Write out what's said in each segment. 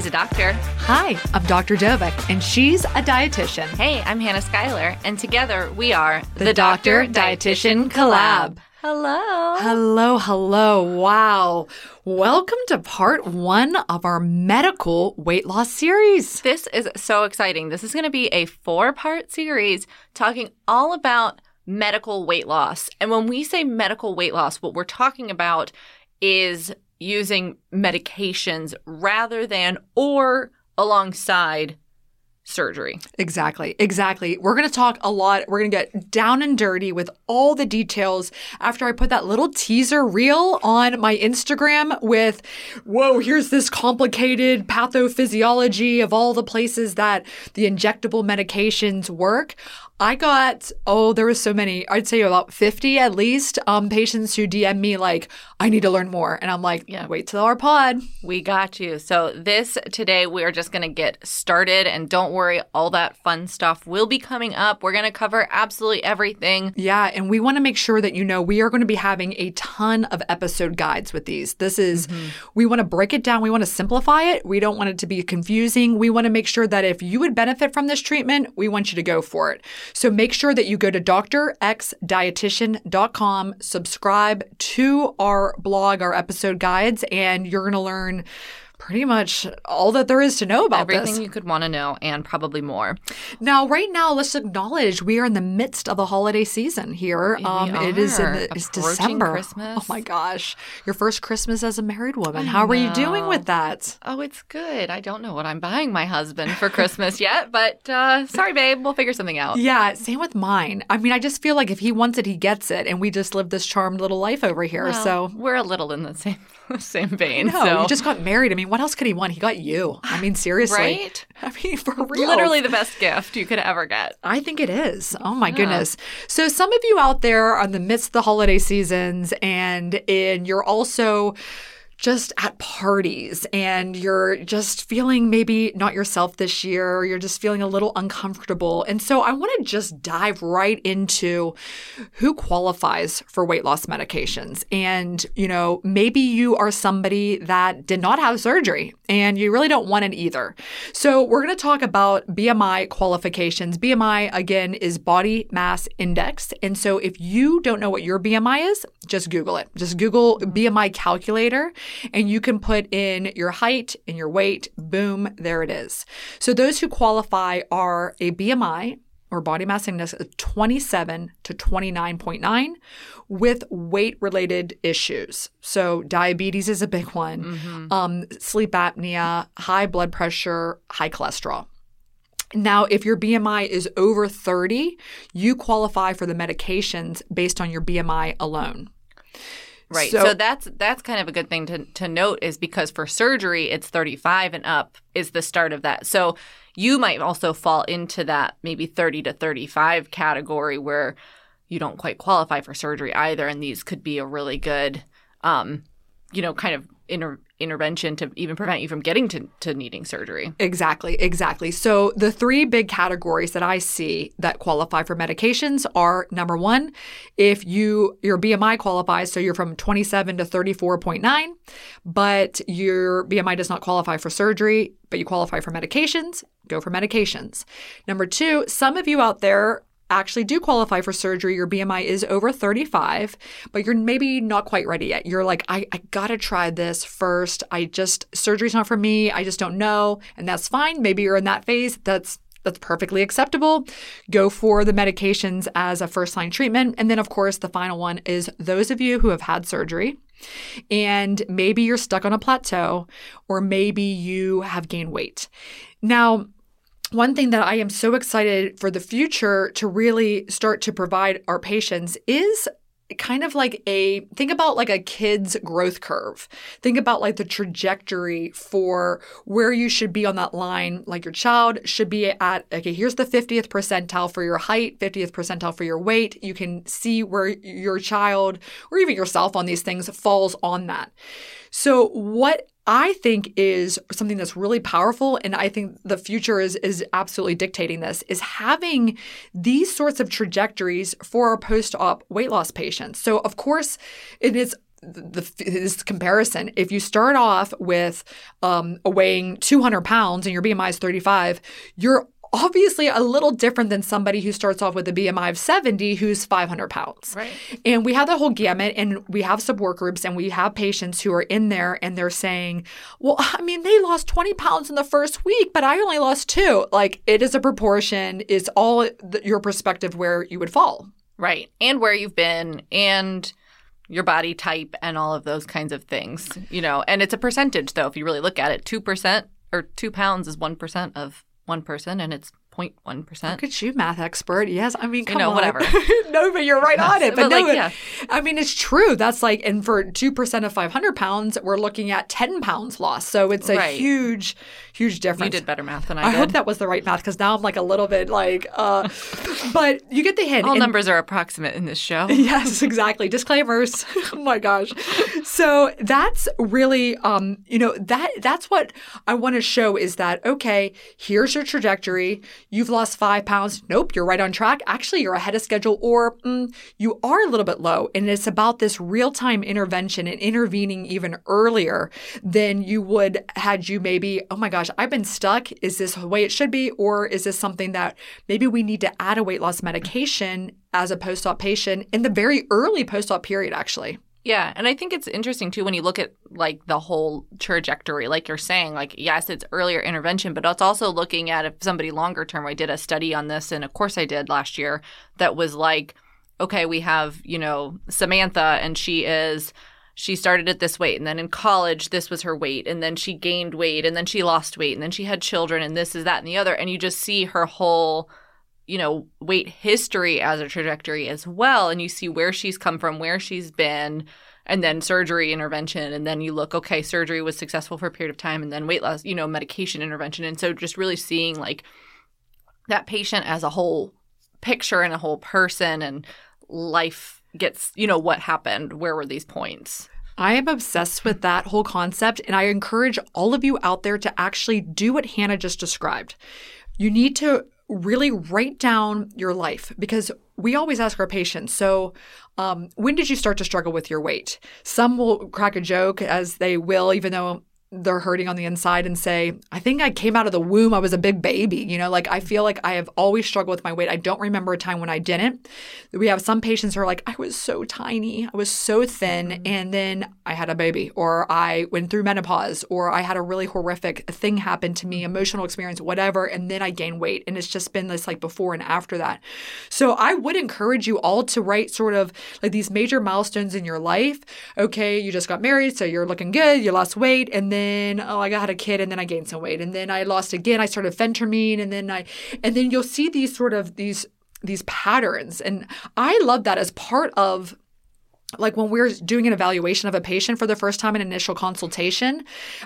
She's a doctor. Hi, I'm Dr. Dovec, and she's a dietitian. Hey, I'm Hannah Schuyler, and together we are The Doctor Dietitian Collab. Hello. Hello, hello. Wow. Welcome to part one of our medical weight loss series. This is so exciting. This is going to be a four part series talking all about medical weight loss. And when we say medical weight loss, what we're talking about is using medications rather than or alongside surgery. Exactly, exactly. We're going to talk a lot. We're going to get down and dirty with all the details after I put that little teaser reel on my Instagram with, whoa, here's this complicated pathophysiology of all the places that the injectable medications work. I got, oh, there was so many, I'd say about 50 at least, um, patients who DM me like, I need to learn more. And I'm like, Yeah. wait till our pod. We got you. So, this today, we are just going to get started. And don't worry, all that fun stuff will be coming up. We're going to cover absolutely everything. Yeah, and we want to make sure that you know we are going to be having a ton of episode guides with these. This is, we want to break it down. We want to simplify it. We don't want it to be confusing. We want to make sure that if you would benefit from this treatment, we want you to go for it. So make sure that you go to drxdietitian.com, subscribe to our blog, our episode guides, and you're going to learn pretty much all that there is to know about Everything this. you could want to know and probably more. Now, right now, let's acknowledge we are in the midst of the holiday season here. Um, it is in the, it's December. Christmas. Oh my gosh, your first Christmas as a married woman. How are you doing with that? Oh, it's good. I don't know what I'm buying my husband for Christmas yet, but uh, sorry, babe. We'll figure something out. Yeah, same with mine. I mean, I just feel like if he wants it, he gets it, and we just live this charmed little life over here. Well, so. we're a little in the same same vein. No, so you just got married. I mean, what else could he want? He got you. I mean, seriously. right. I mean, for real. Literally the best gift you could ever get. I think it is. Oh my goodness. So some of you out there are in the midst of the holiday seasons and and you're also just at parties and you're just feeling maybe not yourself this year you're just feeling a little uncomfortable. And so I want to just dive right into who qualifies for weight loss medications. And, you know, maybe you are somebody that did not have surgery and you really don't want it either. So we're going to talk about BMI qualifications. BMI, again, is body mass index. And so if you don't know what your BMI is, just Google it. Just Google BMI calculator and you can put in your height and your weight. Boom, there it is. So those who qualify are a BMI or body mass index of 27 to 29.9 with weight related issues. So, diabetes is a big one, um, sleep apnea, high blood pressure, high cholesterol. Now, if your BMI is over 30, you qualify for the medications based on your BMI alone. Right. So- So, that's that's kind of a good thing to to note is because for surgery it's 35 and up is the start of that. So you might also fall into that maybe 30 to 35 category where you don't quite qualify for surgery either and these could be a really good um you know kind of inter- intervention to even prevent you from getting to, to needing surgery. Exactly, exactly. So the three big categories that I see that qualify for medications are number one, if you your BMI qualifies, so you're from 27 to 34.9, but your BMI does not qualify for surgery, but you qualify for medications, go for medications. Number two, some of you out there actually do qualify for surgery, your BMI is over 35, but you're maybe not quite ready yet. You're like, I, I gotta try this first. I just, surgery's not for me. I just don't know. And that's fine. Maybe you're in that phase. That's that's perfectly acceptable. Go for the medications as a first line treatment. And then, of course, the final one is those of you who have had surgery and maybe you're stuck on a plateau or maybe you have gained weight. Now, one thing that I am so excited for the future to really start to provide our patients is kind of like a think about like a kid's growth curve. Think about like the trajectory for where you should be on that line. Like your child should be at, okay, here's the 50th percentile for your height, 50th percentile for your weight. You can see where your child or even yourself on these things falls on that. So, what I think is something that's really powerful, and I think the future is is absolutely dictating this, is having these sorts of trajectories for our post-op weight loss patients. So, of course, it is the, this comparison. If you start off with um, weighing 200 pounds and your BMI is 35, you're obviously a little different than somebody who starts off with a BMI of 70 who's 500 pounds. Right. And we have the whole gamut, and we have support groups, and we have patients who are in there and they're saying, Well, I mean, they lost 20 pounds in the first week, but I only lost two. Like, it is a proportion, it's all the, your perspective where you would fall. Right. And where you've been and your body type and all of those kinds of things, you know. And it's a percentage, though, if you really look at it 2% or two pounds is 1% of one person, and it's 0.1%. Look at you, math expert. Yes, I mean, come know, on. whatever. no, but you're right on it. But, But, no, like, yeah. I mean, it's true. That's like, and for 2% of 500 pounds, we're looking at 10 pounds lost. So it's a Right. huge, huge difference. You did better math than I, I did. I hope that was the right math because now I'm like a little bit like, uh, but you get the hint. all And- numbers are approximate in this show. Yes, exactly. Disclaimers. oh my gosh. So that's really um, you know, that that's what I want to show is that okay, here's your trajectory. You've lost 5 pounds. Nope, you're right on track. Actually, you're ahead of schedule or mm, you are a little bit low and it's about this real-time intervention and intervening even earlier than you would had you maybe, oh my gosh, I've been stuck. Is this the way it should be or is this something that maybe we need to add a weight loss medication as a post-op patient in the very early post-op period actually Yeah, and I think it's interesting too when you look at like the whole trajectory, like you're saying, like yes, it's earlier intervention, but it's also looking at if somebody longer term. I did a study on this, and of course I did last year. That was like, okay, we have you know Samantha, and she is she started at this weight, and then in college this was her weight, and then she gained weight, and then she lost weight, and then she had children, and this is that and the other, and you just see her whole you know, weight history as a trajectory as well. And you see where she's come from, where she's been, and then surgery intervention. And then you look, okay, surgery was successful for a period of time, and then weight loss, you know, medication intervention. And so just really seeing like that patient as a whole picture and a whole person and life gets, you know, what happened, where were these points? I am obsessed with that whole concept, and I encourage all of you out there to actually do what Hannah just described. You need to really write down your life because we always ask our patients, so um, when did you start to struggle with your weight? Some will crack a joke, as they will, even though they're hurting on the inside and say, I think I came out of the womb, I was a big baby. You know, like I feel like I have always struggled with my weight. I don't remember a time when I didn't. We have some patients who are like, I was so tiny, I was so thin, mm-hmm. and then I had a baby, or I went through menopause, or I had a really horrific thing happen to me, mm-hmm. emotional experience, whatever, and then I gained weight. And it's just been this like before and after that. So I would encourage you all to write sort of like these major milestones in your life. Okay, you just got married, so you're looking good, you lost weight, and then oh, I got a kid, and then I gained some weight, and then I lost again. I started phentermine, and then I, and then you'll see these sort of these these patterns, and I love that as part of like when we're doing an evaluation of a patient for the first time in initial consultation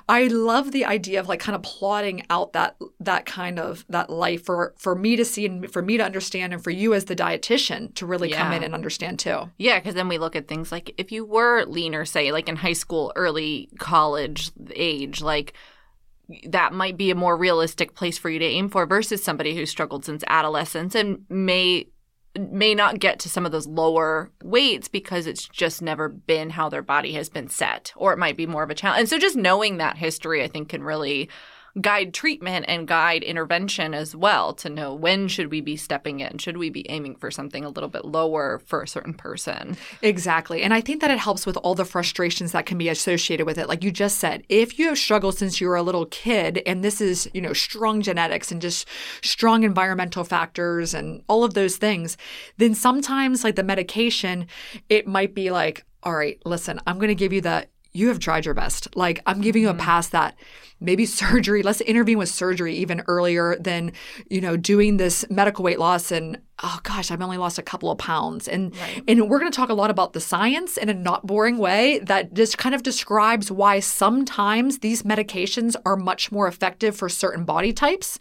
i love the idea of like kind of plotting out that that kind of that life for for me to see and for me to understand and for you as the dietitian to really come in and understand too. Yeah, because then we look at things like if you were leaner, say, like in high school, early college age, like that might be a more realistic place for you to aim for versus somebody who struggled since adolescence and may may not get to some of those lower weights because it's just never been how their body has been set or it might be more of a challenge. And so just knowing that history i think can really guide treatment and guide intervention as well to know when should we be stepping in should we be aiming for something a little bit lower for a certain person Exactly. And I think that it helps with all the frustrations that can be associated with it. Like you just said, if you have struggled since you were a little kid, and this is, you know, strong genetics and just strong environmental factors and all of those things, then sometimes like the medication, it might be like, all right, listen, I'm going to give you the, you have tried your best. Like I'm giving you a mm-hmm. pass that maybe surgery, let's intervene with surgery even earlier than, you know, doing this medical weight loss and oh gosh, I've only lost a couple of pounds. And and we're going to talk a lot about the science in a not boring way that just kind of describes why sometimes these medications are much more effective for certain body types.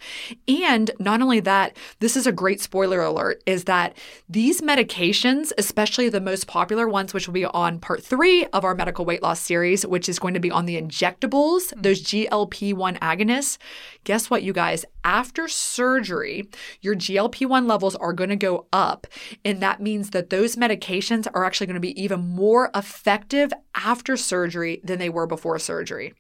And not only that, this is a great spoiler alert is that these medications, especially the most popular ones which will be on part 3 of our medical weight loss series, which is going to be on the injectables, those GLP GLP 1 agonists, guess what, you guys? After surgery, your GLP 1 levels are going to go up. And that means that those medications are actually going to be even more effective after surgery than they were before surgery.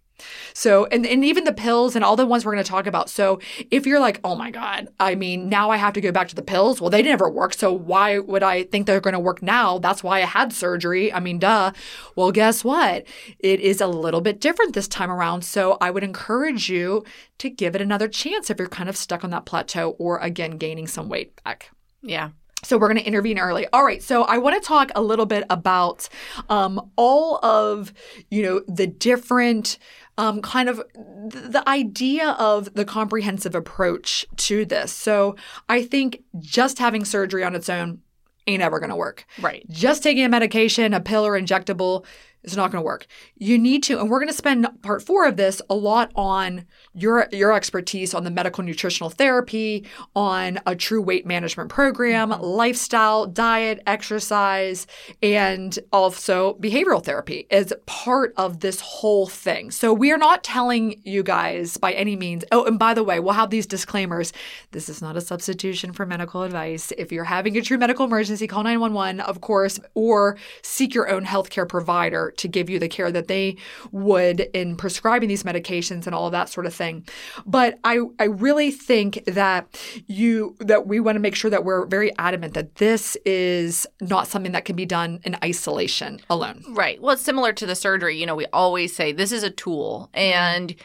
So, and, and even the pills and all the ones we're going to talk about. So, if you're like, oh my God, I mean, now I have to go back to the pills. Well, they never work. So, why would I think they're going to work now? That's why I had surgery. I mean, duh. Well, guess what? It is a little bit different this time around. So, I would encourage you to give it another chance if you're kind of stuck on that plateau or again, gaining some weight back. Yeah. So we're going to intervene early. All right. So I want to talk a little bit about um, all of you know the different um, kind of the idea of the comprehensive approach to this. So I think just having surgery on its own ain't ever going to work. Right. Just taking a medication, a pill or injectable it's not going to work. You need to, and we're going to spend part four of this a lot on your your expertise on the medical nutritional therapy, on a true weight management program, mm-hmm. lifestyle, diet, exercise, and also behavioral therapy as part of this whole thing. So we are not telling you guys by any means. Oh, and by the way, we'll have these disclaimers. This is not a substitution for medical advice. If you're having a true medical emergency, call 911, of course, or seek your own healthcare provider to give you the care that they would in prescribing these medications and all of that sort of thing. But I, I really think that you that we want to make sure that we're very adamant that this is not something that can be done in isolation alone. Right. Well, it's similar to the surgery. You know, we always say this is a tool and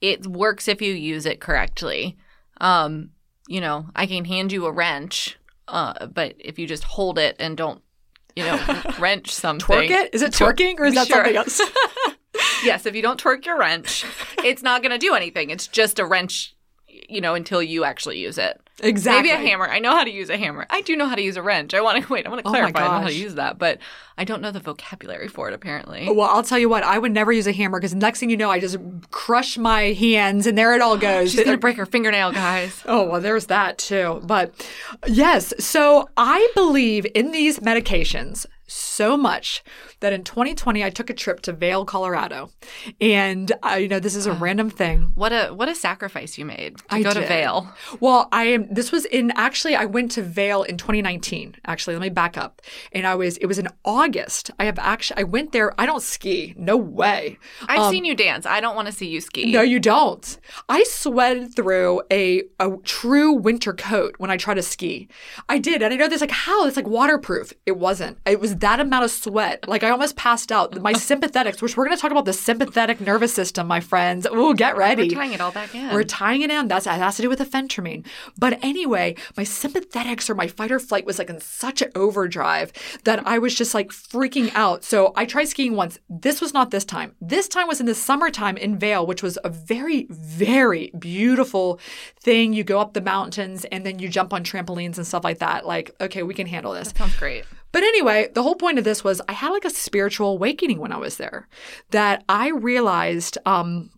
it works if you use it correctly. Um, you know, I can hand you a wrench, uh, but if you just hold it and don't you know, wrench something. Twerk it? Is it twerking or is that sure. something else? yes, if you don't twerk your wrench, it's not going to do anything. It's just a wrench, you know, until you actually use it. Exactly. Maybe a hammer. I know how to use a hammer. I do know how to use a wrench. I want to wait. I want to oh clarify. Oh how to use that, but I don't know the vocabulary for it. Apparently. Oh, well, I'll tell you what. I would never use a hammer because next thing you know, I just crush my hands and there it all goes. She's gonna break her fingernail, guys. Oh well, there's that too. But yes, so I believe in these medications so much that in 2020 I took a trip to Vail, Colorado, and I, you know this is a random thing. What a what a sacrifice you made to I go did. to Vail. Well, I am. This was in actually I went to Vail in 2019. Actually, let me back up. And I was it was in August. I have actually I went there. I don't ski. No way. I've um, seen you dance. I don't want to see you ski. No, you don't. I sweated through a a true winter coat when I try to ski. I did, and I know this like how it's like waterproof. It wasn't. It was that amount of sweat. Like I almost passed out. My sympathetics, which we're going to talk about the sympathetic nervous system, my friends. Ooh, get ready. We're tying it all back in. We're tying it in. That's that has to do with the phentermine. But anyway, my sympathetics or my fight or flight was like in such an overdrive that I was just like freaking out. So I tried skiing once. This was not this time. This time was in the summertime in Vail, which was a very, very beautiful thing. You go up the mountains and then you jump on trampolines and stuff like that. Like, okay, we can handle this. That sounds great. But anyway, the whole point of this was I had like a spiritual awakening when I was there that I realized, um,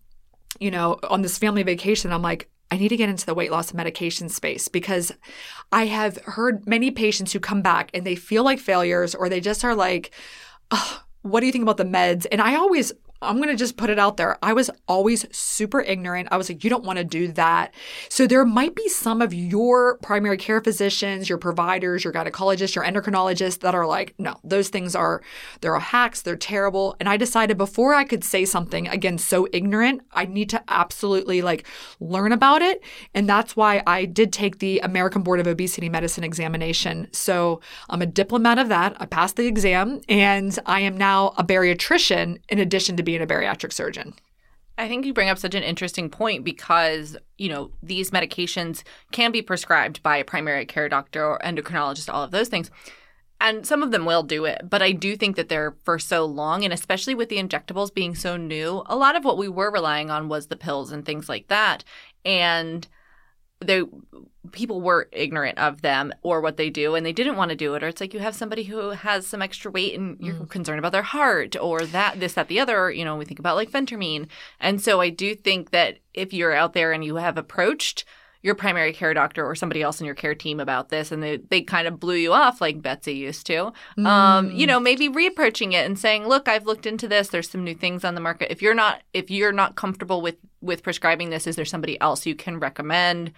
you know, on this family vacation, I'm like, I need to get into the weight loss and medication space because I have heard many patients who come back and they feel like failures or they just are like, oh, what do you think about the meds? And I always I'm going to just put it out there. I was always super ignorant. I was like, you don't want to do that. So there might be some of your primary care physicians, your providers, your gynecologists, your endocrinologists that are like, no, those things are, they're hacks. They're terrible. And I decided before I could say something, again, so ignorant, I need to absolutely like learn about it. And that's why I did take the American Board of Obesity Medicine examination. So I'm a diplomat of that. I passed the exam and I am now a bariatrician in addition to being a bariatric surgeon. I think you bring up such an interesting point because, you know, these medications can be prescribed by a primary care doctor or endocrinologist, all of those things. And some of them will do it, but I do think that they're for so long, and especially with the injectables being so new, a lot of what we were relying on was the pills and things like that. And they people were ignorant of them or what they do and they didn't want to do it or it's like you have somebody who has some extra weight and you're mm. concerned about their heart or that this that the other you know we think about like phentermine and so i do think that if you're out there and you have approached your primary care doctor or somebody else in your care team about this and they, they kind of blew you off like Betsy used to. Mm. Um, you know, maybe reapproaching it and saying, look, I've looked into this. There's some new things on the market. If you're not if you're not comfortable with with prescribing this, is there somebody else you can recommend?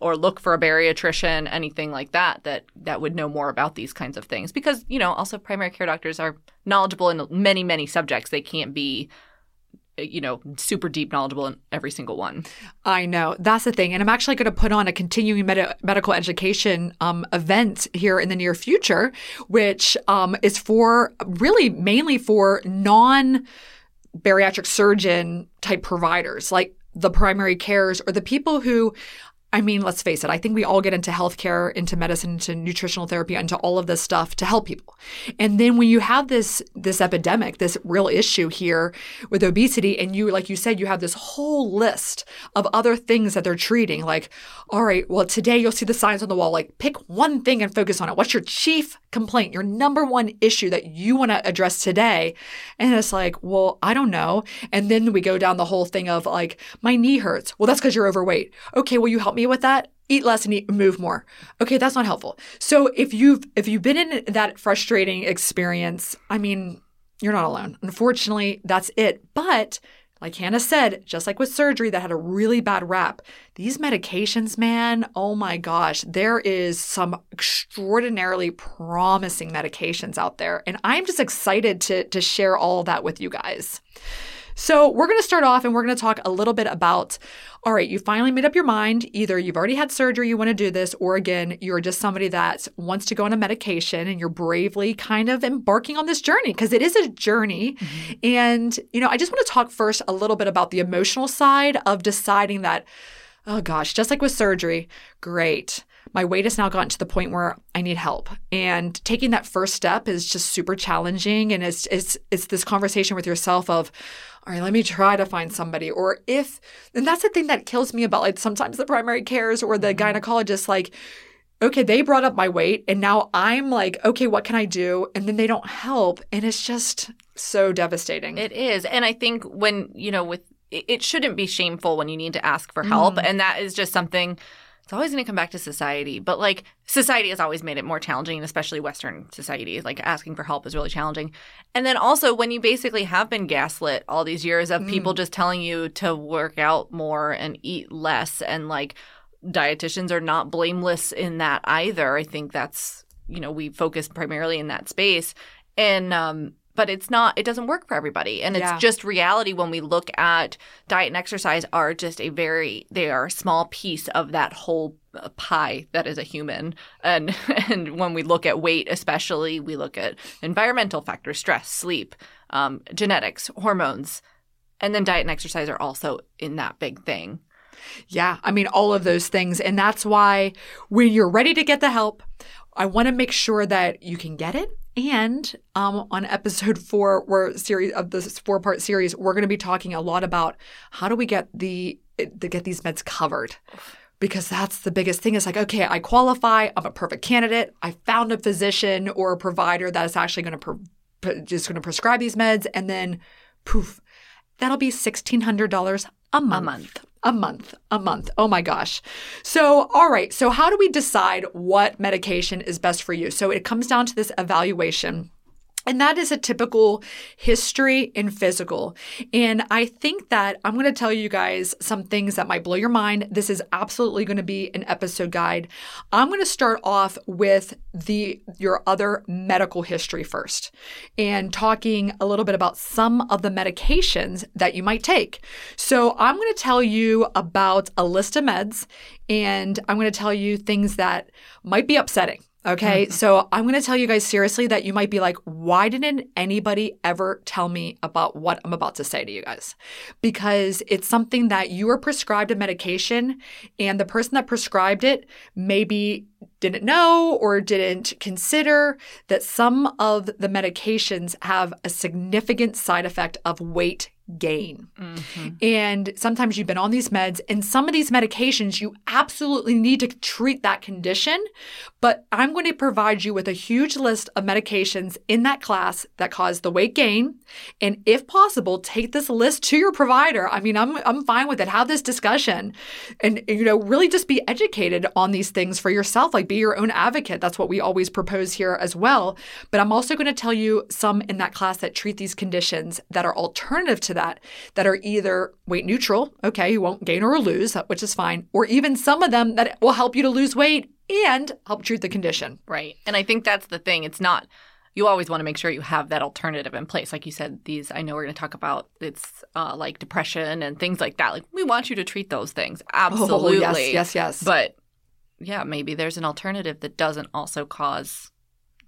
or look for a bariatrician anything like that that that would know more about these kinds of things because you know also primary care doctors are knowledgeable in many many subjects they can't be you know, super deep knowledgeable in every single one. I know. That's the thing. And I'm actually going to put on a continuing med- medical education um, event here in the near future, which um, is for really mainly for non bariatric surgeon type providers like the primary cares or the people who I mean, let's face it, I think we all get into healthcare, into medicine, into nutritional therapy, into all of this stuff to help people. And then when you have this this epidemic, this real issue here with obesity, and you, like you said, you have this whole list of other things that they're treating, like, all right, well, today you'll see the signs on the wall, like pick one thing and focus on it. What's your chief complaint, your number one issue that you want to address today? And it's like, well, I don't know. And then we go down the whole thing of like, my knee hurts. Well, that's because you're overweight. Okay, well, you help me with that eat less and eat, move more okay that's not helpful so if you've if you've been in that frustrating experience i mean you're not alone unfortunately that's it but like Hannah said, just like with surgery that had a really bad rap, these medications, man, oh my gosh, there is some extraordinarily promising medications out there. And I'm just excited to, to share all that with you guys. So, we're going to start off and we're going to talk a little bit about all right, you finally made up your mind. Either you've already had surgery, you want to do this, or again, you're just somebody that wants to go on a medication and you're bravely kind of embarking on this journey because it is a journey. Mm-hmm. And, you know, I just want to talk first a little bit about the emotional side of deciding that, oh gosh, just like with surgery, great my weight has now gotten to the point where I need help. And taking that first step is just super challenging. And it's it's it's this conversation with yourself of, all right, let me try to find somebody. Or if, and that's the thing that kills me about like sometimes the primary cares or the mm-hmm. gynecologist, like, okay, they brought up my weight and now I'm like, okay, what can I do? And then they don't help. And it's just so devastating. It is. And I think when, you know, with, it shouldn't be shameful when you need to ask for help. Mm. And that is just something it's always going to come back to society. But like society has always made it more challenging, especially Western society. Like asking for help is really challenging. And then also when you basically have been gaslit all these years of mm. people just telling you to work out more and eat less, and like dietitians are not blameless in that either. I think that's you know we focus primarily in that space, and um, but it's not it doesn't work for everybody. And it's yeah. just reality when we look at diet and exercise are just a very they are a small piece of that whole uh, pie that is a human. And and when we look at weight especially we look at environmental factors stress sleep um, genetics hormones. And then diet and exercise are also in that big thing. Yeah i mean all of those things. And that's why when you're ready to get the help I want to make sure that you can get it and um, on episode four, we're series of this four part series, we're going to be talking a lot about how do we get the to get these meds covered. Because that's the biggest thing. Is like, okay, I qualify. I'm a perfect candidate. I found a physician or a provider that is actually going to pre- just going to prescribe these meds, and then, poof, that'll be sixteen hundred dollars a month. A month a month, a month. Oh my gosh. So, all right. So, how do we decide what medication is best for you? So, it comes down to this evaluation. And that is a typical history in physical. And I think that I'm going to tell you guys some things that might blow your mind. This is absolutely going to be an episode guide. I'm going to start off with the your other medical history first and talking a little bit about some of the medications that you might take. So, I'm going to tell you about a list of meds and I'm going to tell you things that might be upsetting Okay. Mm-hmm. So I'm going to tell you guys seriously that you might be like, why didn't anybody ever tell me about what I'm about to say to you guys? Because it's something that you were prescribed a medication and the person that prescribed it maybe didn't know or didn't consider that some of the medications have a significant side effect of weight gain. Mm-hmm. And sometimes you've been on these meds, and some of these medications, you absolutely need to treat that condition. But I'm going to provide you with a huge list of medications in that class that cause the weight gain. And if possible, take this list to your provider. I mean, I'm, I'm fine with it. Have this discussion and, you know, really just be educated on these things for yourself. Like, be your own advocate. That's what we always propose here as well. But I'm also going to tell you some in that class that treat these conditions that are alternative to that that are either weight neutral, okay, you won't gain or lose, which is fine, or even some of them that will help you to lose weight and help treat the condition. Right. And I think that's the thing. It's not you always want to make sure you have that alternative in place. Like you said, these I know we're going to talk about it's uh, like depression and things like that. Like we want you to treat those things absolutely. Oh, yes, yes, yes. But yeah, maybe there's an alternative that doesn't also cause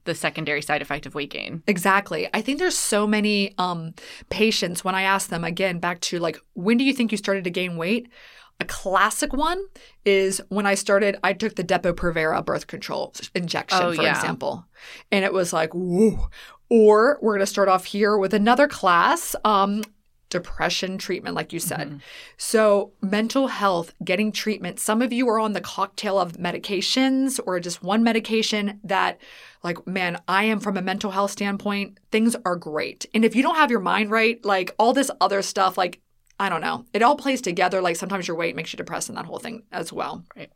the secondary side effect of weight gain. Exactly. I think there's so many um, patients when I ask them again back to like when do you think you started to gain weight? A classic one is when I started, I took the Depo-Provera birth control injection, Oh, for yeah. example. And it was like, whoa. Or we're going to start off here with another class, um, depression treatment, like you said. Mm-hmm. So, mental health, getting treatment. Some of you are on the cocktail of medications or just one medication that, like, man, I am from a mental health standpoint, things are great. And if you don't have your mind right, like all this other stuff, like, I don't know, it all plays together. Like sometimes your weight makes you depressed and that whole thing as well. Right.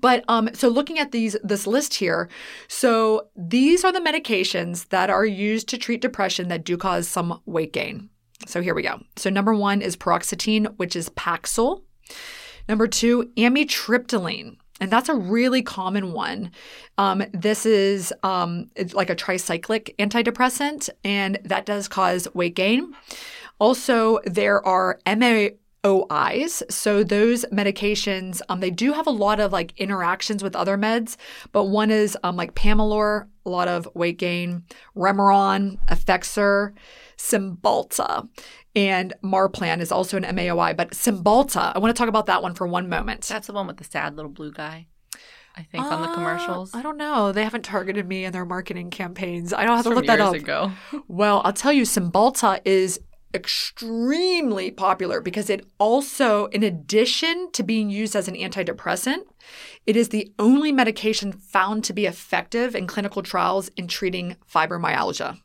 But um, so looking at these this list here, so these are the medications that are used to treat depression that do cause some weight gain. So here we go. So number one is paroxetine, which is Paxil. Number two, amitriptyline. And that's a really common one. Um, this is um, like a tricyclic antidepressant, and that does cause weight gain. Also, there are MAOIs. So those medications, um, they do have a lot of like interactions with other meds, but one is um, like Pamelor, a lot of weight gain, Remeron, Effexor, Cymbalta, and Marplan is also an MAOI. But Cymbalta, I want to talk about that one for one moment. That's the one with the sad little blue guy. I think on the Uh, commercials. I don't know. They haven't targeted me in their marketing campaigns. I don't have to From look that years up. ago. Well, I'll tell you, Cymbalta is extremely popular because it also, in addition to being used as an antidepressant, it is the only medication found to be effective in clinical trials in treating fibromyalgia.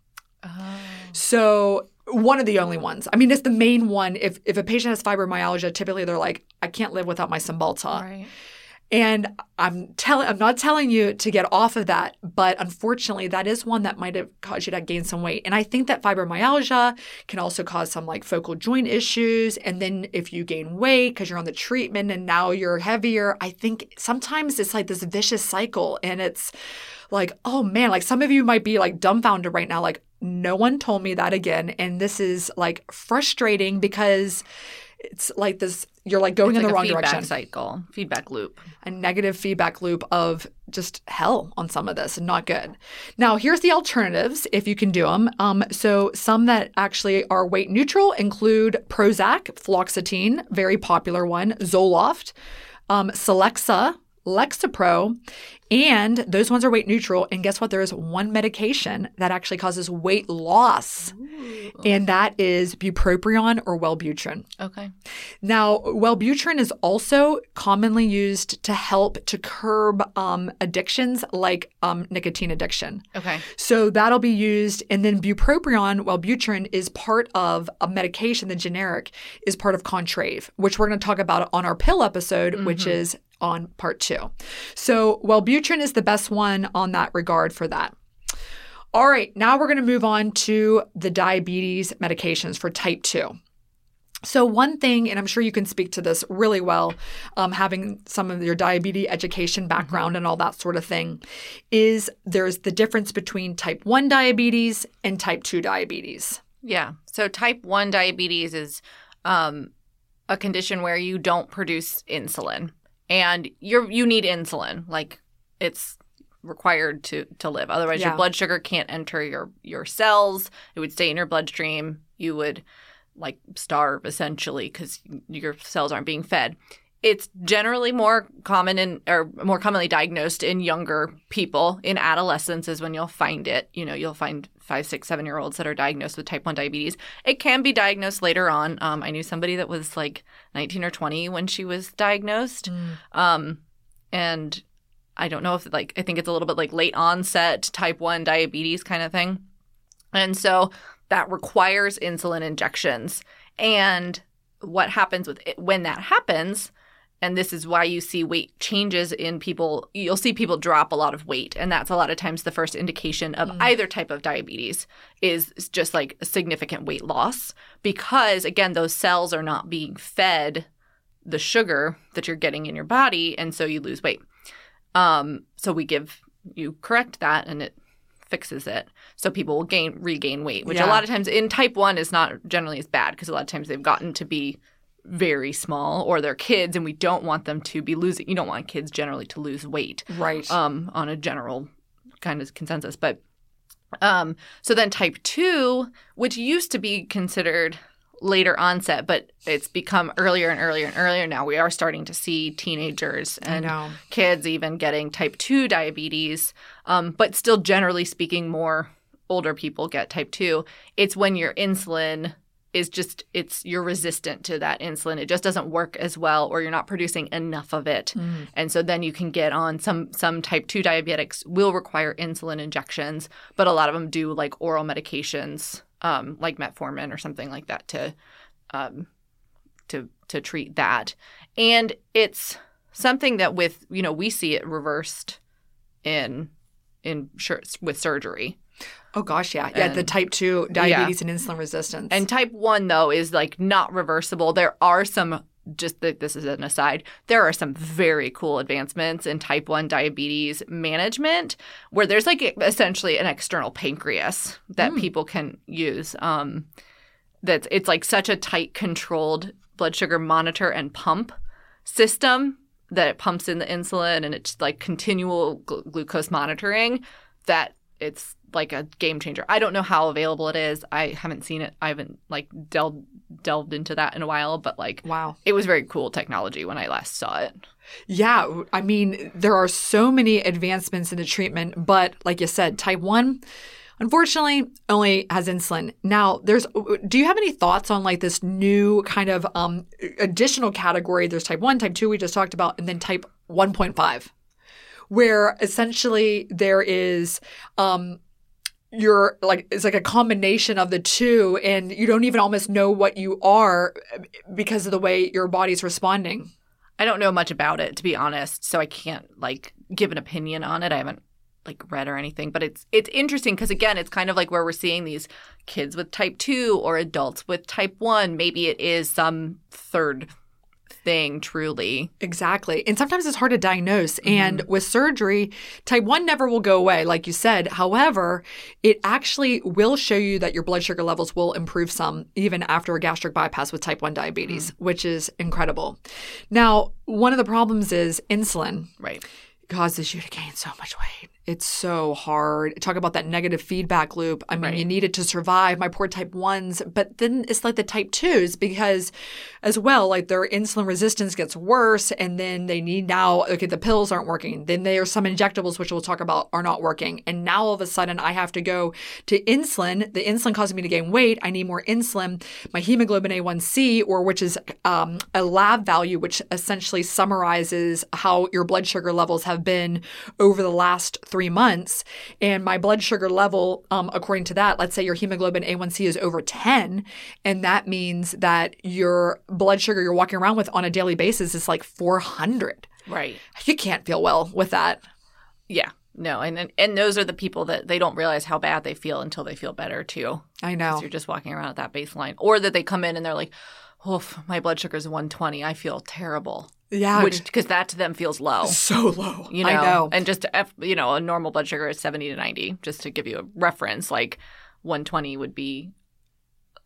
Oh. So one of the only ones. I mean, it's the main one. If if a patient has fibromyalgia, typically they're like, I can't live without my Cymbalta. Right. And I'm telling I'm not telling you to get off of that, but unfortunately that is one that might have caused you to gain some weight. And I think that fibromyalgia can also cause some like focal joint issues. And then if you gain weight because you're on the treatment and now you're heavier, I think sometimes it's like this vicious cycle and it's like, oh man, like some of you might be like dumbfounded right now, like no one told me that again. And this is like frustrating because it's like this you're like going It's in like the wrong feedback direction cycle, feedback loop. a negative feedback loop of just hell on some of this and not good. Now, here's the alternatives if you can do them. Um, so, some that actually are weight neutral include Prozac, fluoxetine, very popular one, Zoloft, um, Celexa, Lexapro, and those ones are weight neutral. And guess what? There is one medication that actually causes weight loss, and that is bupropion or Wellbutrin. Okay. Now, Wellbutrin is also commonly used to help to curb um, addictions like um, nicotine addiction. Okay. So that'll be used, and then bupropion, Wellbutrin, is part of a medication. The generic is part of Contrave, which we're going to talk about on our pill episode, which is on part two. So Wellbutrin is the best one on that regard for that. All right, now we're going to move on to the diabetes medications for type 2. So, one thing, and I'm sure you can speak to this really well, um, having some of your diabetes education background and all that sort of thing, is there's the difference between type 1 diabetes and type 2 diabetes. Yeah. So type 1 diabetes is um, a condition where you don't produce insulin and you're you need insulin. Like it's required to to live. Otherwise Yeah. your blood sugar can't enter your your cells. It would stay in your bloodstream. You would like starve essentially cuz your cells aren't being fed. It's generally more common in or more commonly diagnosed in younger people. In adolescence is when you'll find it. You know, you'll find five, six, seven year olds that are diagnosed with type 1 diabetes. It can be diagnosed later on. Um, I knew somebody that was like 19 or 20 when she was diagnosed. Um, and I don't know if like, I think it's a little bit like late onset type 1 diabetes kind of thing. And so that requires insulin injections. And what happens with it when that happens and this is why you see weight changes in people. You'll see people drop a lot of weight, and that's a lot of times the first indication of either type of diabetes is just like a significant weight loss because again, those cells are not being fed the sugar that you're getting in your body, and so you lose weight. Um, so we give you correct that, and it fixes it, so people will gain regain weight, which Yeah. a lot of times in type one is not generally as bad because a lot of times they've gotten to be very small or they're kids, and we don't want them to be losing. You don't want kids generally to lose weight Right. um, on a general kind of consensus. But um, so then type two, which used to be considered later onset, but it's become earlier and earlier and earlier now. We are starting to see teenagers and kids even getting type 2 diabetes, um, but still, generally speaking, more older people get type 2. It's when your insulin is just it's you're resistant to that insulin. It just doesn't work as well or you're not producing enough of it. Mm. and so then you can get on some some type 2 diabetics will require insulin injections but a lot of them do like oral medications um, like metformin or something like that to um, to to treat that. And it's something that with you know we see it reversed in in with surgery Oh gosh, yeah, yeah. the type two diabetes and insulin resistance. and type 1 though is like not reversible there are some just that this is an aside there are some very cool advancements in type 1 diabetes management where there's like essentially an external pancreas that people can use um that's it's like such a tight controlled blood sugar monitor and pump system that it pumps in the insulin and it's like continual gl- glucose monitoring that it's like a game changer. I don't know how available it is. I haven't seen it. I haven't like delved delved into that in a while, but like wow. it was very cool technology when I last saw it. Yeah, I mean, there are so many advancements in the treatment, but like you said, type 1 unfortunately only has insulin. Now, there's do you have any thoughts on like this new kind of um additional category? There's type 1, type 2 we just talked about and then type 1.5 where essentially there is um you're like it's like a combination of the two and you don't even almost know what you are because of the way your body's responding. I don't know much about it to be honest, so I can't like give an opinion on it. I haven't like read or anything, but it's it's interesting because again, it's kind of like where we're seeing these kids with type 2 or adults with type 1. Maybe it is some third thing truly. Exactly. And sometimes it's hard to diagnose. Mm-hmm. And with surgery, type 1 never will go away, like you said. However, it actually will show you that your blood sugar levels will improve some even after a gastric bypass with type 1 diabetes, mm. which is incredible. Now, one of the problems is insulin Right. causes you to gain so much weight. It's so hard. Talk about that negative feedback loop. I mean, Right. you need it to survive. My poor type ones, but then it's like the type twos because, as well, like their insulin resistance gets worse, and then they need now. Okay, the pills aren't working. Then there are some injectables, which we'll talk about, are not working, and now all of a sudden I have to go to insulin. The insulin causes me to gain weight. I need more insulin. My hemoglobin A1C, or which is um, a lab value, which essentially summarizes how your blood sugar levels have been over the last three months. And my blood sugar level, um, according to that, let's say your hemoglobin A1C is over 10, and that means that your blood sugar you're walking around with on a daily basis is like 400. Right. You can't feel well with that. Yeah. No, and, and those are the people that they don't realize how bad they feel until they feel better too. I know. You're just walking around at that baseline, or that they come in and they're like, "Oof, my blood sugar's 120. I feel terrible," Yeah. which because that to them feels low. so low. You know, I know. and just F- you know, a normal blood sugar is 70 to 90. Just to give you a reference, like 120 would be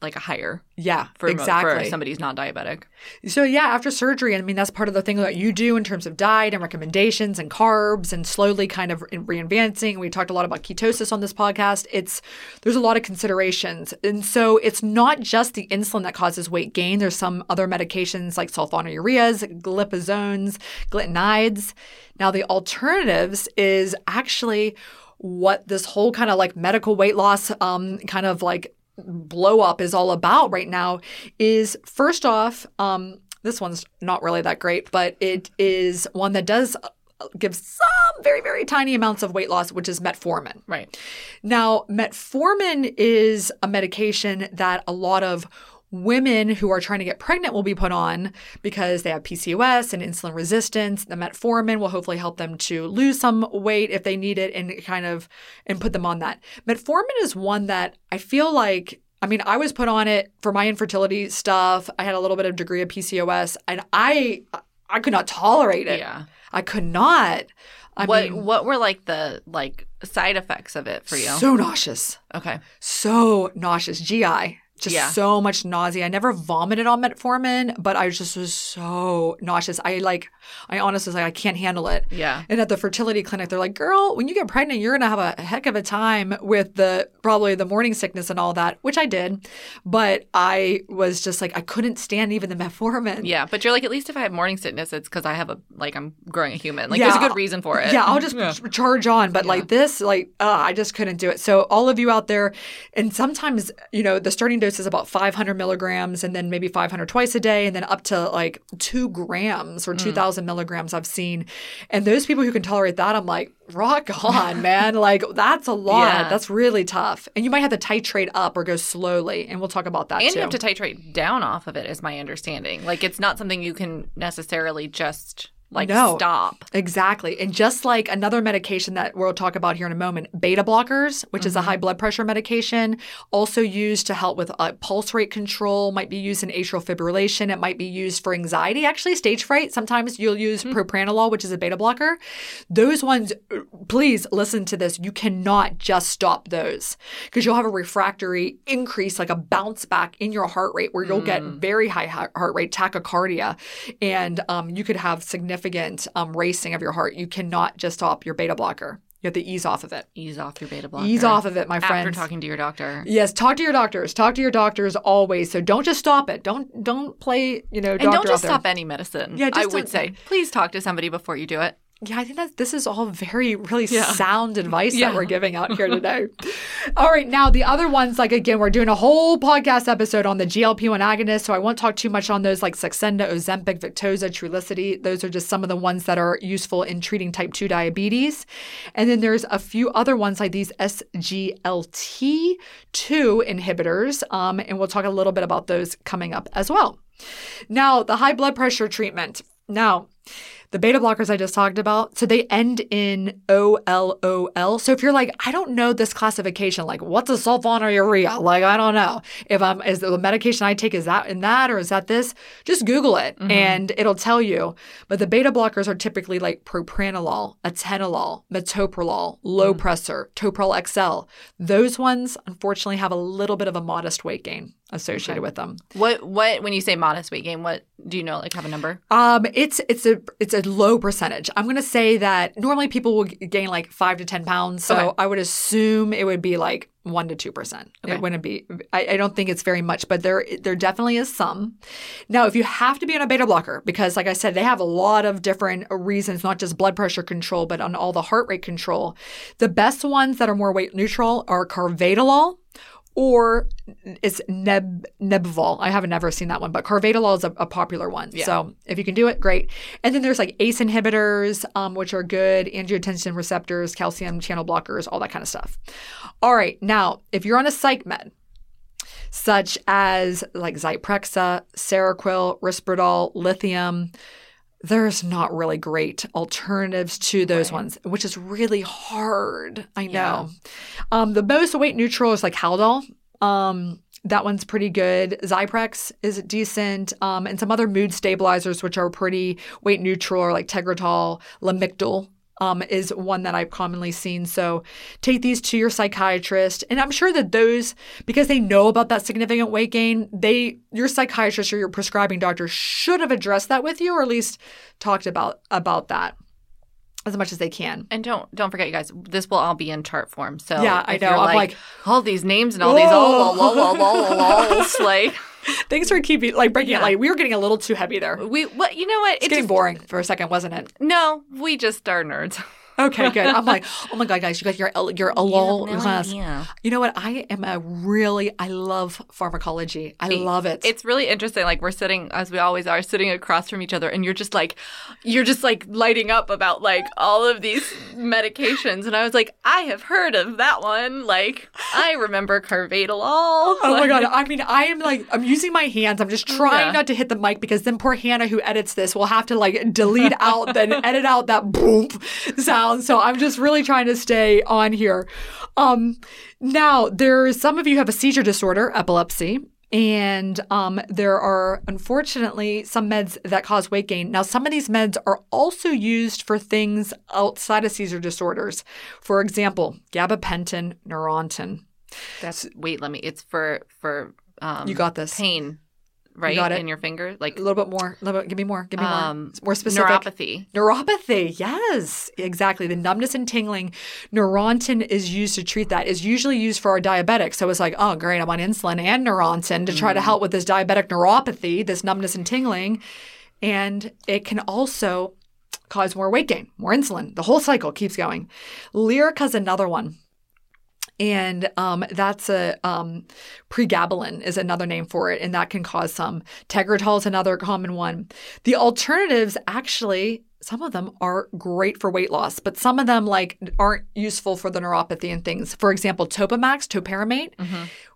like a higher yeah, for exactly. for somebody who's not diabetic. So yeah, after surgery, I mean that's part of the thing that you do in terms of diet and recommendations and carbs and slowly kind of reinventing. We talked a lot about ketosis on this podcast. It's there's a lot of considerations, and so it's not just the insulin that causes weight gain. There's some other medications like sulfonylureas, glitazones, glitinides. Now the alternatives is actually what this whole kind of like medical weight loss um, kind of like blow up is all about right now is first off um this one's not really that great but it is one that does uh, give some very very tiny amounts of weight loss which is metformin Right. now metformin is a medication that a lot of women who are trying to get pregnant will be put on because they have PCOS and insulin resistance. The metformin will hopefully help them to lose some weight if they need it and kind of and put them on that. Metformin is one that I feel like I mean, I was put on it for my infertility stuff. I had a little bit of degree of PCOS and I I could not tolerate it. Yeah. I could not. I what mean, what were like the like side effects of it for you? so nauseous. okay. so nauseous. GI, just Yeah. so much nausea. I never vomited on metformin, but I just was so nauseous. I like, I honestly was like, I can't handle it. Yeah. And at the fertility clinic, they're like, girl, when you get pregnant, you're going to have a heck of a time with the probably the morning sickness and all that, which I did. But I was just like, I couldn't stand even the metformin. Yeah, but you're like at least if I have morning sickness, it's because I have a like I'm growing a human. Like there's a good reason for it. Yeah, I'll just ch- charge on. But like this, like, uh, I just couldn't do it. So, all of you out there, and sometimes, you know, the starting dose is about 500 milligrams and then maybe 500 twice a day, and then up to like two grams Mm. or 2,000 milligrams I've seen. And those people who can tolerate that, I'm like, rock on, man. Like, that's a lot. Yeah. That's really tough. And you might have to titrate up or go slowly. And we'll talk about that and too. you have to titrate down off of it, is my understanding. Like it's not something you can necessarily just like No. stop. Exactly. And just like another medication that we'll talk about here in a moment, beta blockers, which is a high blood pressure medication, also used to help with uh, pulse rate control, might be used in atrial fibrillation. It might be used for anxiety, actually, stage fright. Sometimes you'll use propranolol, which is a beta blocker. Those ones, please listen to this. You cannot just stop those because you'll have a refractory increase, like a bounce back in your heart rate where you'll get very high heart heart rate, tachycardia, and um, you could have significant um, racing of your heart. You cannot just stop your beta blocker. You have to ease off of it. Ease off your beta blocker. Ease off of it, my friend. after talking to your doctor. Yes, talk to your doctors. Talk to your doctors always. So don't just stop it. Don't don't play. You know, And don't just stop any medicine. Yeah, I would say please talk to somebody before you do it. Yeah, I think that this is all very, really Yeah. sound advice Yeah. that we're giving out here today. all right, now the other ones, like again, we're doing a whole podcast episode on the GLP-1 agonists, so I won't talk too much on those, like Saxenda, Ozempic, Victoza, Trulicity. Those are just some of the ones that are useful in treating type 2 diabetes. And then there's a few other ones like these SGLT2 inhibitors, um, and we'll talk a little bit about those coming up as well. Now, the high blood pressure treatment. Now, the beta blockers I just talked about, so they end in OLOL. So if you're like, I don't know this classification, like what's a sulfonylurea? Like I don't know if I'm is the medication I take is that in that or is that this? Just Google it mm-hmm. and it'll tell you. But the beta blockers are typically like propranolol, atenolol, metoprolol, low mm. pressor, Toprol XL. Those ones unfortunately have a little bit of a modest weight gain associated with them. What what when you say modest weight gain, what do you know? Like have a number? Um, it's it's a it's a low percentage. I'm gonna say that normally people will gain like five to ten pounds, so Okay. I would assume it would be like one to two percent. Okay. It wouldn't be. I, I don't think it's very much, but there there definitely is some. Now, if you have to be on a beta blocker, because like I said, they have a lot of different reasons, not just blood pressure control, but on all the heart rate control. The best ones that are more weight neutral are carvedilol or it's Neb Nebval. I haven't never seen that one, but Carvedilol is a, a popular one. So if you can do it, great. And then there's like ACE inhibitors, um, which are good, angiotensin receptors, calcium channel blockers, all that kind of stuff. All right, now if you're on a psych med, such as like Zyprexa, Seroquel, Risperdal, lithium. There's not really great alternatives to those ones, which is really hard. I know. Um, the most weight neutral is like Haldol. Um, that one's pretty good. Zyprex is decent, um, and some other mood stabilizers, which are pretty weight neutral, are like Tegretol, Lamictal. Um, is one that I've commonly seen. So take these to your psychiatrist, and I'm sure that those, because they know about that significant weight gain, they your psychiatrist or your prescribing doctor should have addressed that with you, or at least talked about about that as much as they can. And don't don't forget, you guys. This will all be in chart form. So Yeah, I know. I'm like, like, all these names and all these oh, lol, lol, lol, lol, lol, like Thanks for keeping like breaking Yeah. it light. We were getting a little too heavy there. We what you know what? It getting just, boring for a second, wasn't it? no, we just are nerds. Okay, good. I'm like, oh my god, guys, you got your your alol no class. idea. You know what? I am a really I love pharmacology. I love it. It's really interesting. Like we're sitting, as we always are, sitting across from each other, and you're just like, you're just like lighting up about like all of these medications, and I was like, I have heard of that one. Like I remember Carvedilol. Oh my god! I mean, I am like, I'm using my hands. I'm just trying Yeah. not to hit the mic because then poor Hannah, who edits this, will have to like delete out, then edit out that boom sound. So I'm just really trying to stay on here. Um, now there's some of you have a seizure disorder, epilepsy. And um, there are unfortunately some meds that cause weight gain. Now, some of these meds are also used for things outside of seizure disorders. For example, gabapentin, Neurontin. That's wait. Let me. It's for for um. You got this. pain, right? You got it. in your finger, like A little bit more. A little bit. Give me more. Give me um, more. More specific. neuropathy. Neuropathy. Yes, exactly. The numbness and tingling. Neurontin is used to treat that. Is usually used for our diabetics. So it's like, oh, great, I'm on insulin and Neurontin to try to help with this diabetic neuropathy, this numbness and tingling, and it can also cause more weight gain, more insulin. The whole cycle keeps going. Lyrica is another one. And um, that's a um, pregabalin is another name for it, and that can cause some. Tegretol is another common one. The alternatives actually, some of them are great for weight loss, but some of them like aren't useful for the neuropathy and things. For example, Topamax, topiramate.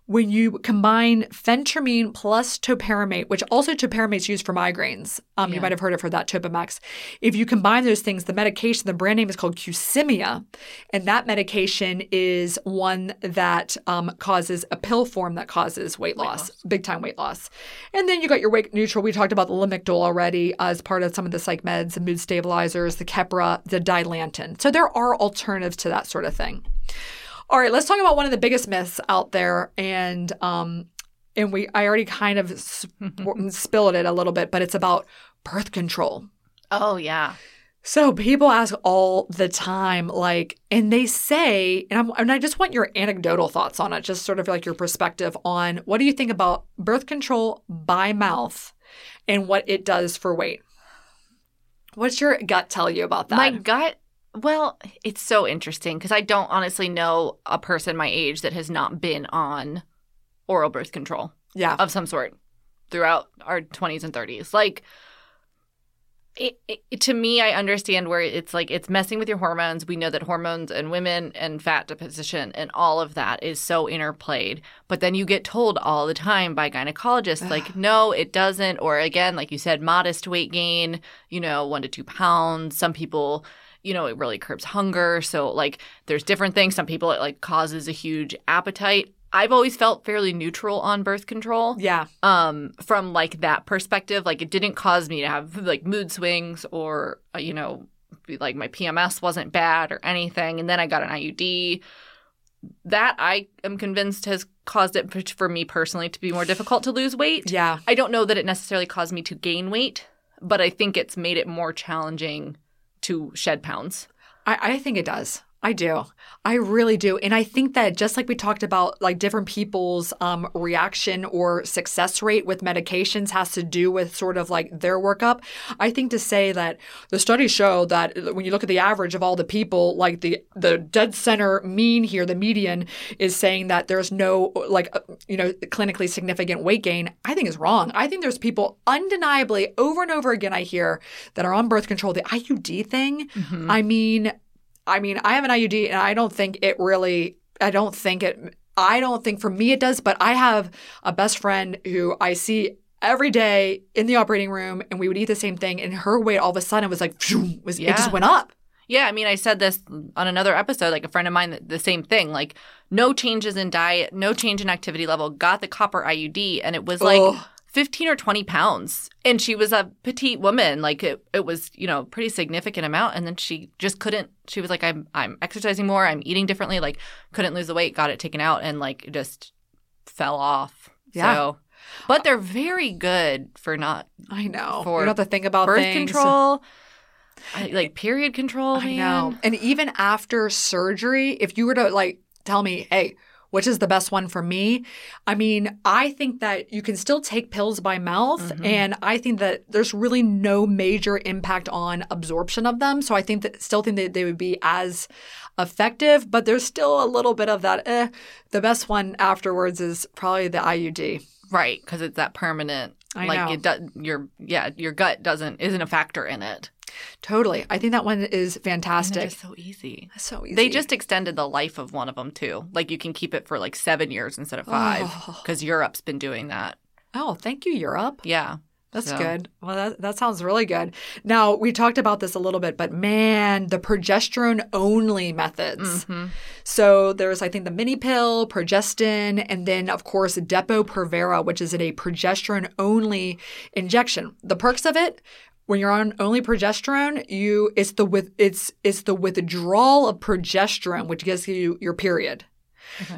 When you combine phentermine plus topiramate, which also topiramate is used for migraines, um, you might have heard of for that Topamax. If you combine those things, the medication, the brand name is called Qsymia, and that medication is one that um, causes a pill form that causes weight loss, big time weight loss. And then you got your weight neutral. We talked about the Lamictal already as part of some of the psych meds, the mood stabilizers, the Keppra, the Dilantin. So there are alternatives to that sort of thing. All right, let's talk about one of the biggest myths out there, and um, and we I already kind of sp- spilled it a little bit, but it's about birth control. Oh yeah. So people ask all the time, like, and they say, and, I'm, and I just want your anecdotal thoughts on it, just sort of like your perspective on what do you think about birth control by mouth and what it does for weight? What's your gut tell you about that? My gut, well, it's so interesting because I don't honestly know a person my age that has not been on oral birth control yeah, of some sort throughout our 20s and 30s. Like, it, it, to me, I understand where it's like it's messing with your hormones. We know that hormones and women and fat deposition and all of that is so interplayed. But then you get told all the time by gynecologists, like, no, it doesn't. Or again, like you said, modest weight gain, you know, one to two pounds. Some people, you know, it really curbs hunger. So, like, there's different things. Some people, it like causes a huge appetite. I've always felt fairly neutral on birth control yeah, um from like that perspective like it didn't cause me to have like mood swings or uh, you know like my PMS wasn't bad or anything and then I got an IUD that I am convinced has caused it for- for me personally to be more difficult to lose weight yeah. I don't know that it necessarily caused me to gain weight but I think it's made it more challenging to shed pounds I, I think it does. I do. I really do. And I think that just like we talked about, like different people's um, reaction or success rate with medications has to do with sort of like their workup. I think to say that the studies show that when you look at the average of all the people, like the the dead center mean here, the median is saying that there's no like uh, you know clinically significant weight gain. I think is wrong. I think there's people undeniably over and over again I hear that are on birth control. The IUD thing. I mean, I mean, I have an IUD and I don't think it really, I don't think it, I don't think for me it does, but I have a best friend who I see every day in the operating room and we would eat the same thing and her weight all of a sudden was like, phew, was, yeah. it just went up. Yeah, I mean, I said this on another episode, like a friend of mine, the same thing. Like, no changes in diet, no change in activity level, got the copper IUD, and it was like. 15 or 20 pounds. And she was a petite woman. Like it, it was, you know, pretty significant amount. And then she just couldn't, she was like, I'm, I'm exercising more. I'm eating differently. Like couldn't lose the weight, got it taken out and like just fell off. Yeah. So, but they're very good for not. I know. For you know the thing about birth things. control. I, like period control. I know. And even after surgery, if you were to like tell me, hey, which is the best one for me. I mean, I think that you can still take pills by mouth, Mm-hmm. and I think that there's really no major impact on absorption of them. So I think that still think that they would be as effective, but there's still a little bit of that. Eh. The best one afterwards is probably the IUD. Right, because it's that permanent. I like know. it does. Your yeah, your gut doesn't isn't a factor in it. Totally, I think that one is fantastic. it's so easy. so easy. They just extended the life of one of them too. Like you can keep it for like seven years instead of five because Europe's been doing that. oh, thank you, Europe. Yeah, That's So- good. Well, that, that sounds really good. Now, we talked about this a little bit, but man, the progesterone only methods. Mhm. So there's, I think, the mini pill, progestin, and then, of course, Depo-Provera, which is a progesterone only injection. The perks of it. When you're on only progesterone, you it's the with it's it's the withdrawal of progesterone, which gives you your period.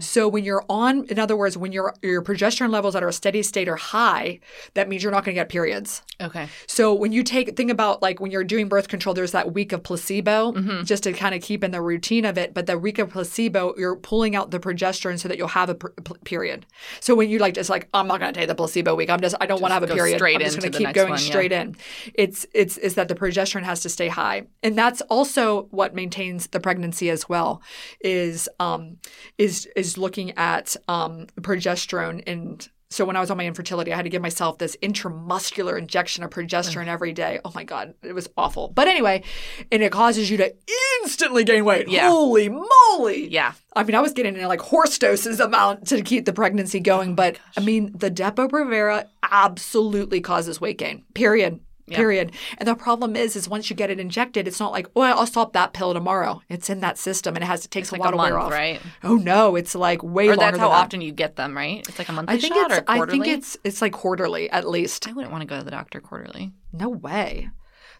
So when you're on, in other words, when your your progesterone levels at a steady state are high, that means you're not going to get periods. Okay. So when you take think about like when you're doing birth control, there's that week of placebo just to kind of keep in the routine of it. But the week of placebo, you're pulling out the progesterone so that you'll have a per- period. So when you like just like I'm not going to take the placebo week. I'm just I don't want to have a period. straight I'm just going to keep going one, yeah. straight in. It's it's is that the progesterone has to stay high, and that's also what maintains the pregnancy as well. Is um is is looking at um progesterone and. So when I was on my infertility, I had to give myself this intramuscular injection of progesterone every day. Oh my god, it was awful. But anyway, and it causes you to instantly gain weight. Yeah. Holy moly! Yeah. I mean, I was getting in like horse doses amount to keep the pregnancy going, but I mean, the Depo-Provera absolutely causes weight gain. Period. Yeah. Period. And the problem is, is once you get it injected, it's not like, oh, I'll stop that pill tomorrow. It's in that system, and it has to take a like while a to wear off. right? Oh no, it's like way Or longer that's how than that. often you get them, right? It's like a monthly I think shot it's. or I think it's. It's like quarterly at least. I wouldn't want to go to the doctor quarterly. No way.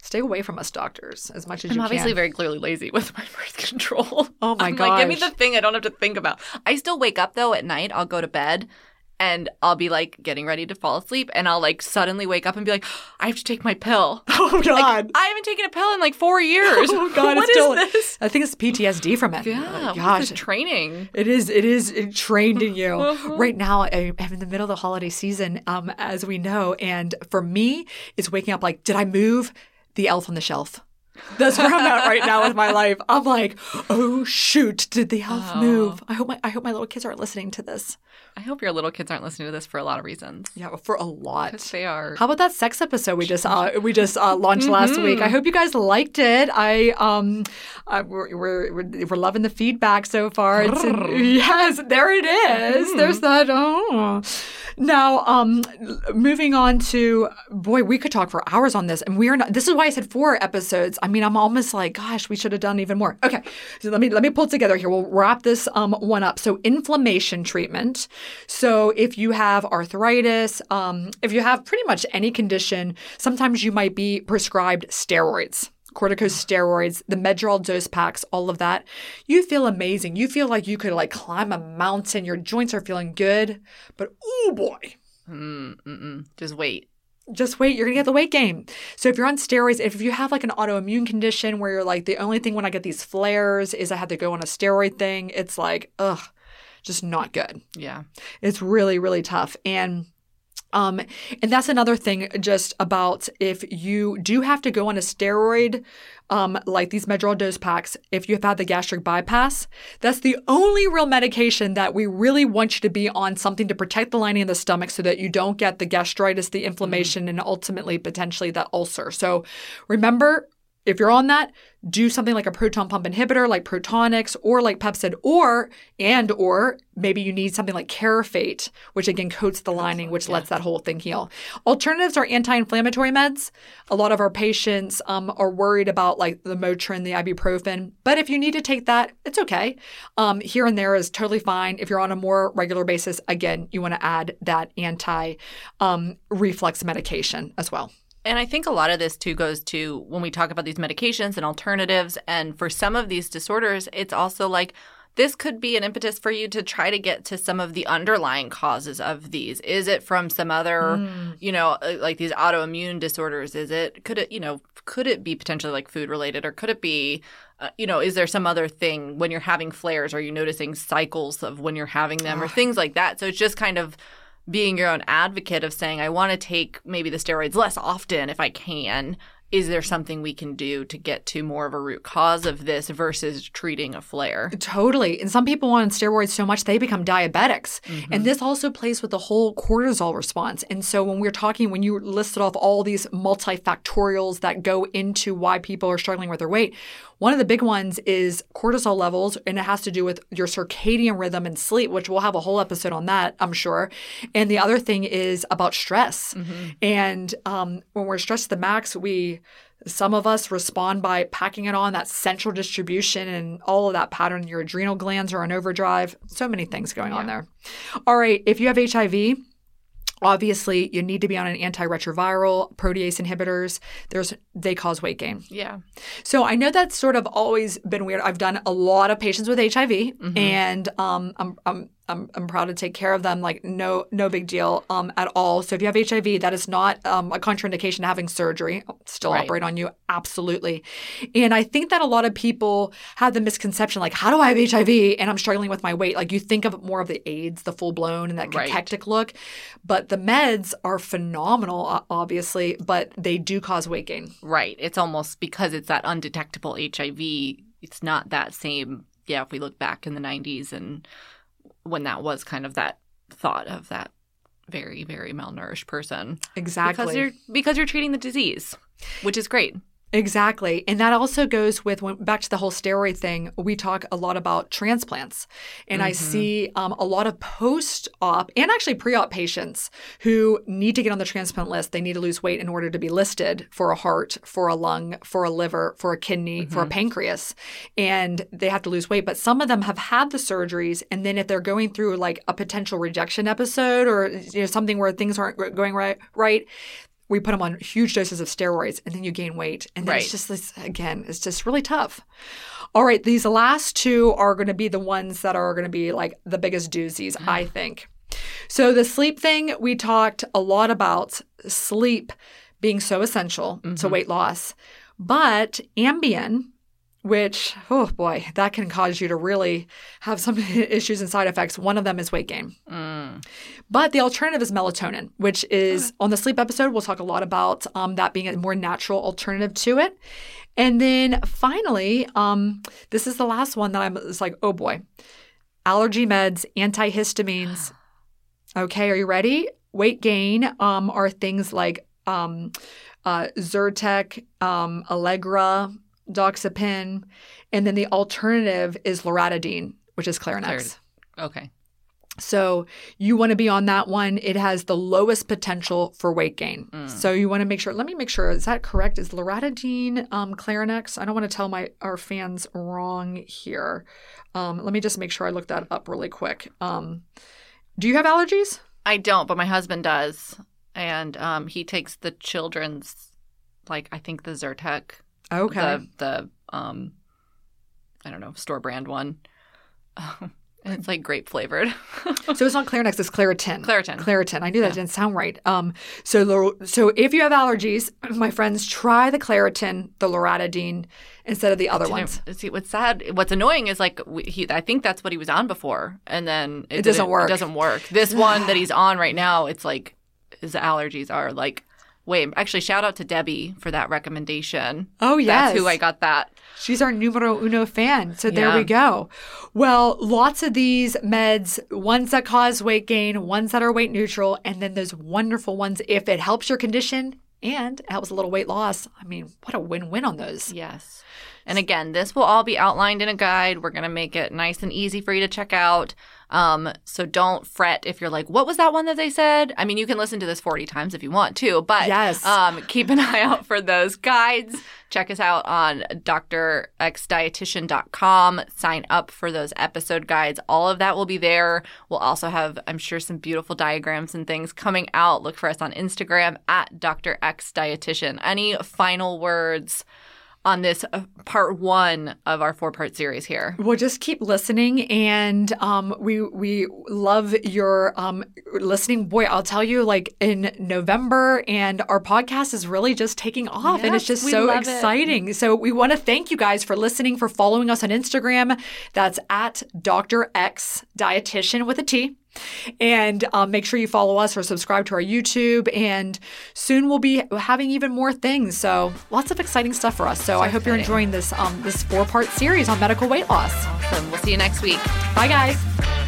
Stay away from us doctors as much as you can. I'm you obviously can. very clearly lazy with my birth control. Oh my I'm Like, give me the thing I don't have to think about. I still wake up though at night. I'll go to bed and I'll be like getting ready to fall asleep, and I'll like suddenly wake up and be like, I have to take my pill. oh God. Like, I haven't taken a pill in like four years. Oh God, what it's is still, this? I think it's PTSD from it. Yeah, Oh, gosh, training. It is. It is trained in you. Uh-huh. Right now, I'm in the middle of the holiday season, um, as we know, and for me, it's waking up like, did I move the elf on the shelf? That's where I'm at right now with my life. I'm like, oh shoot, did the elf Oh. move? I hope my I hope my little kids aren't listening to this. I hope your little kids aren't listening to this for a lot of reasons. Yeah, for a lot. They are. How about that sex episode we just uh, we just uh, launched last week? I hope you guys liked it. I um, I, we're, we're we're we're loving the feedback so far. Yes, there it is. There's that. Oh, now um, moving on to boy, we could talk for hours on this, and we are not. This is why I said four episodes. I mean, I'm almost like, gosh, we should have done even more. Okay, so let me let me pull together here. We'll wrap this um one up. So inflammation treatment. So if you have arthritis, um, if you have pretty much any condition, sometimes you might be prescribed steroids. Corticosteroids, the Medrol dose packs, all of that. You feel amazing. You feel like you could like climb a mountain. Your joints are feeling good. But oh boy, Mm, mm-mm. Just wait. Just wait, you're gonna get the weight gain. So if you're on steroids, if you have like an autoimmune condition where you're like, the only thing when I get these flares is I have to go on a steroid thing, it's like, ugh, just not good. Yeah. It's really, really tough. And um, and that's another thing just about if you do have to go on a steroid, um, like these Medrol dose packs, if you've had the gastric bypass, that's the only real medication that we really want you to be on something to protect the lining of the stomach so that you don't get the gastritis, the inflammation, and ultimately potentially that ulcer. So remember, if you're on that, do something like a proton pump inhibitor like Protonix or like Pepcid or and or maybe you need something like Carafate, which again coats the lining, which lets that whole thing heal. Alternatives are anti-inflammatory meds. A lot of our patients um, are worried about like the Motrin, the ibuprofen, but if you need to take that, it's okay. Um, here and there is totally fine. If you're on a more regular basis, again, you want to add that anti um, reflux medication as well. And I think a lot of this too goes to when we talk about these medications and alternatives. And for some of these disorders, it's also like this could be an impetus for you to try to get to some of the underlying causes of these. Is it from some other, you know, uh, like these autoimmune disorders? Is it, could it, you know, could it be potentially like food related or could it be uh, you know is there some other thing when you're having flares are you noticing cycles of when you're having them or things like that so it's just kind of being your own advocate of saying i want to take maybe the steroids less often if i can is there something we can do to get to more of a root cause of this versus treating a flare? Totally. And some people on steroids so much they become diabetics. Mm-hmm. And this also plays with the whole cortisol response. And so when we're talking, when you listed off all these multifactorials that go into why people are struggling with their weight, one of the big ones is cortisol levels, and it has to do with your circadian rhythm and sleep, which we'll have a whole episode on that, I'm sure. And the other thing is about stress. Mm-hmm. And um, when we're stressed to the max, we some of us respond by packing it on that central distribution and all of that pattern. Your adrenal glands are on overdrive. So many things going yeah. on there. All right, if you have HIV, Obviously, you need to be on an antiretroviral, protease inhibitors. There's they cause weight gain. Yeah. So I know that's sort of always been weird. I've done a lot of patients with HIV, mm-hmm. and um, I'm, I'm I'm, I'm proud to take care of them. Like no no big deal um, at all. So if you have HIV, that is not um, a contraindication to having surgery. still right. operate on you absolutely. And I think that a lot of people have the misconception like, how do I have HIV and I'm struggling with my weight? Like you think of more of the AIDS, the full blown and that right. look, but the meds are phenomenal, obviously, but they do cause weight gain. Right. It's almost because it's that undetectable HIV. It's not that same. Yeah, if we look back in the 90s and when that was kind of that thought of that very very malnourished person. Exactly. Because you're because you're treating the disease which is great Exactly. And that also goes with when, back to the whole steroid thing. We talk a lot about transplants. And mm-hmm. I see um, a lot of post op and actually pre op patients who need to get on the transplant list. They need to lose weight in order to be listed for a heart, for a lung, for a liver, for a kidney, mm-hmm. for a mm-hmm. pancreas. And they have to lose weight. But some of them have had the surgeries. And then if they're going through like a potential rejection episode or you know, something where things aren't going right, right, we put them on huge doses of steroids and then you gain weight. And then right. it's just this, again, it's just really tough. All right, these last two are going to be the ones that are going to be like the biggest doozies, I think. So the sleep thing, we talked a lot about sleep being so essential mm-hmm. to weight loss. But Ambien, which, oh boy, that can cause you to really have some issues and side effects. One of them is weight gain. Mm. But the alternative is melatonin, which is on the sleep episode, we'll talk a lot about um, that being a more natural alternative to it. And then finally, um, this is the last one that I'm it's like, oh boy, allergy meds, antihistamines. Okay, are you ready? Weight gain um, are things like um, uh, Zyrtec, um, Allegra, doxepin, and then the alternative is loratadine, which is Clarinex. Okay. So you want to be on that one. It has the lowest potential for weight gain. Mm. So you want to make sure. Let me make sure. Is that correct? Is loratadine um, Clarinex? I don't want to tell my our fans wrong here. Um, let me just make sure I look that up really quick. Um, do you have allergies? I don't, but my husband does, and um, he takes the children's, like I think the Zyrtec Okay. The the um I don't know, store brand one. it's like grape flavored. so it's not Clarinex, it's Claritin. Claritin. Claritin. I knew that yeah. didn't sound right. Um, so so if you have allergies, my friends, try the Claritin, the Loratadine, instead of the other ones. See, what's sad, what's annoying is like he, I think that's what he was on before, and then it, it doesn't work. It doesn't work. This one that he's on right now, it's like his allergies are like Wait, actually, shout out to Debbie for that recommendation. Oh, yes. That's who I got that. She's our numero uno fan. So there yeah. we go. Well, lots of these meds, ones that cause weight gain, ones that are weight neutral, and then those wonderful ones if it helps your condition and helps a little weight loss. I mean, what a win win on those. Yes. And again, this will all be outlined in a guide. We're going to make it nice and easy for you to check out. Um, so don't fret if you're like, what was that one that they said? I mean, you can listen to this 40 times if you want to, but yes. um, keep an eye out for those guides. Check us out on drxdietitian.com. Sign up for those episode guides. All of that will be there. We'll also have, I'm sure, some beautiful diagrams and things coming out. Look for us on Instagram at drxdietitian. Any final words? On this uh, part one of our four part series here. We'll just keep listening, and um, we we love your um, listening. Boy, I'll tell you, like in November, and our podcast is really just taking off, and it's just so love it. exciting. So we want to thank you guys for listening, for following us on Instagram. That's at Dr. X Dietitian with a T. And um, make sure you follow us or subscribe to our YouTube. And soon we'll be having even more things. So lots of exciting stuff for us. So, I hope you're enjoying this um, this four part series on medical weight loss. Awesome. We'll see you next week. Bye, guys.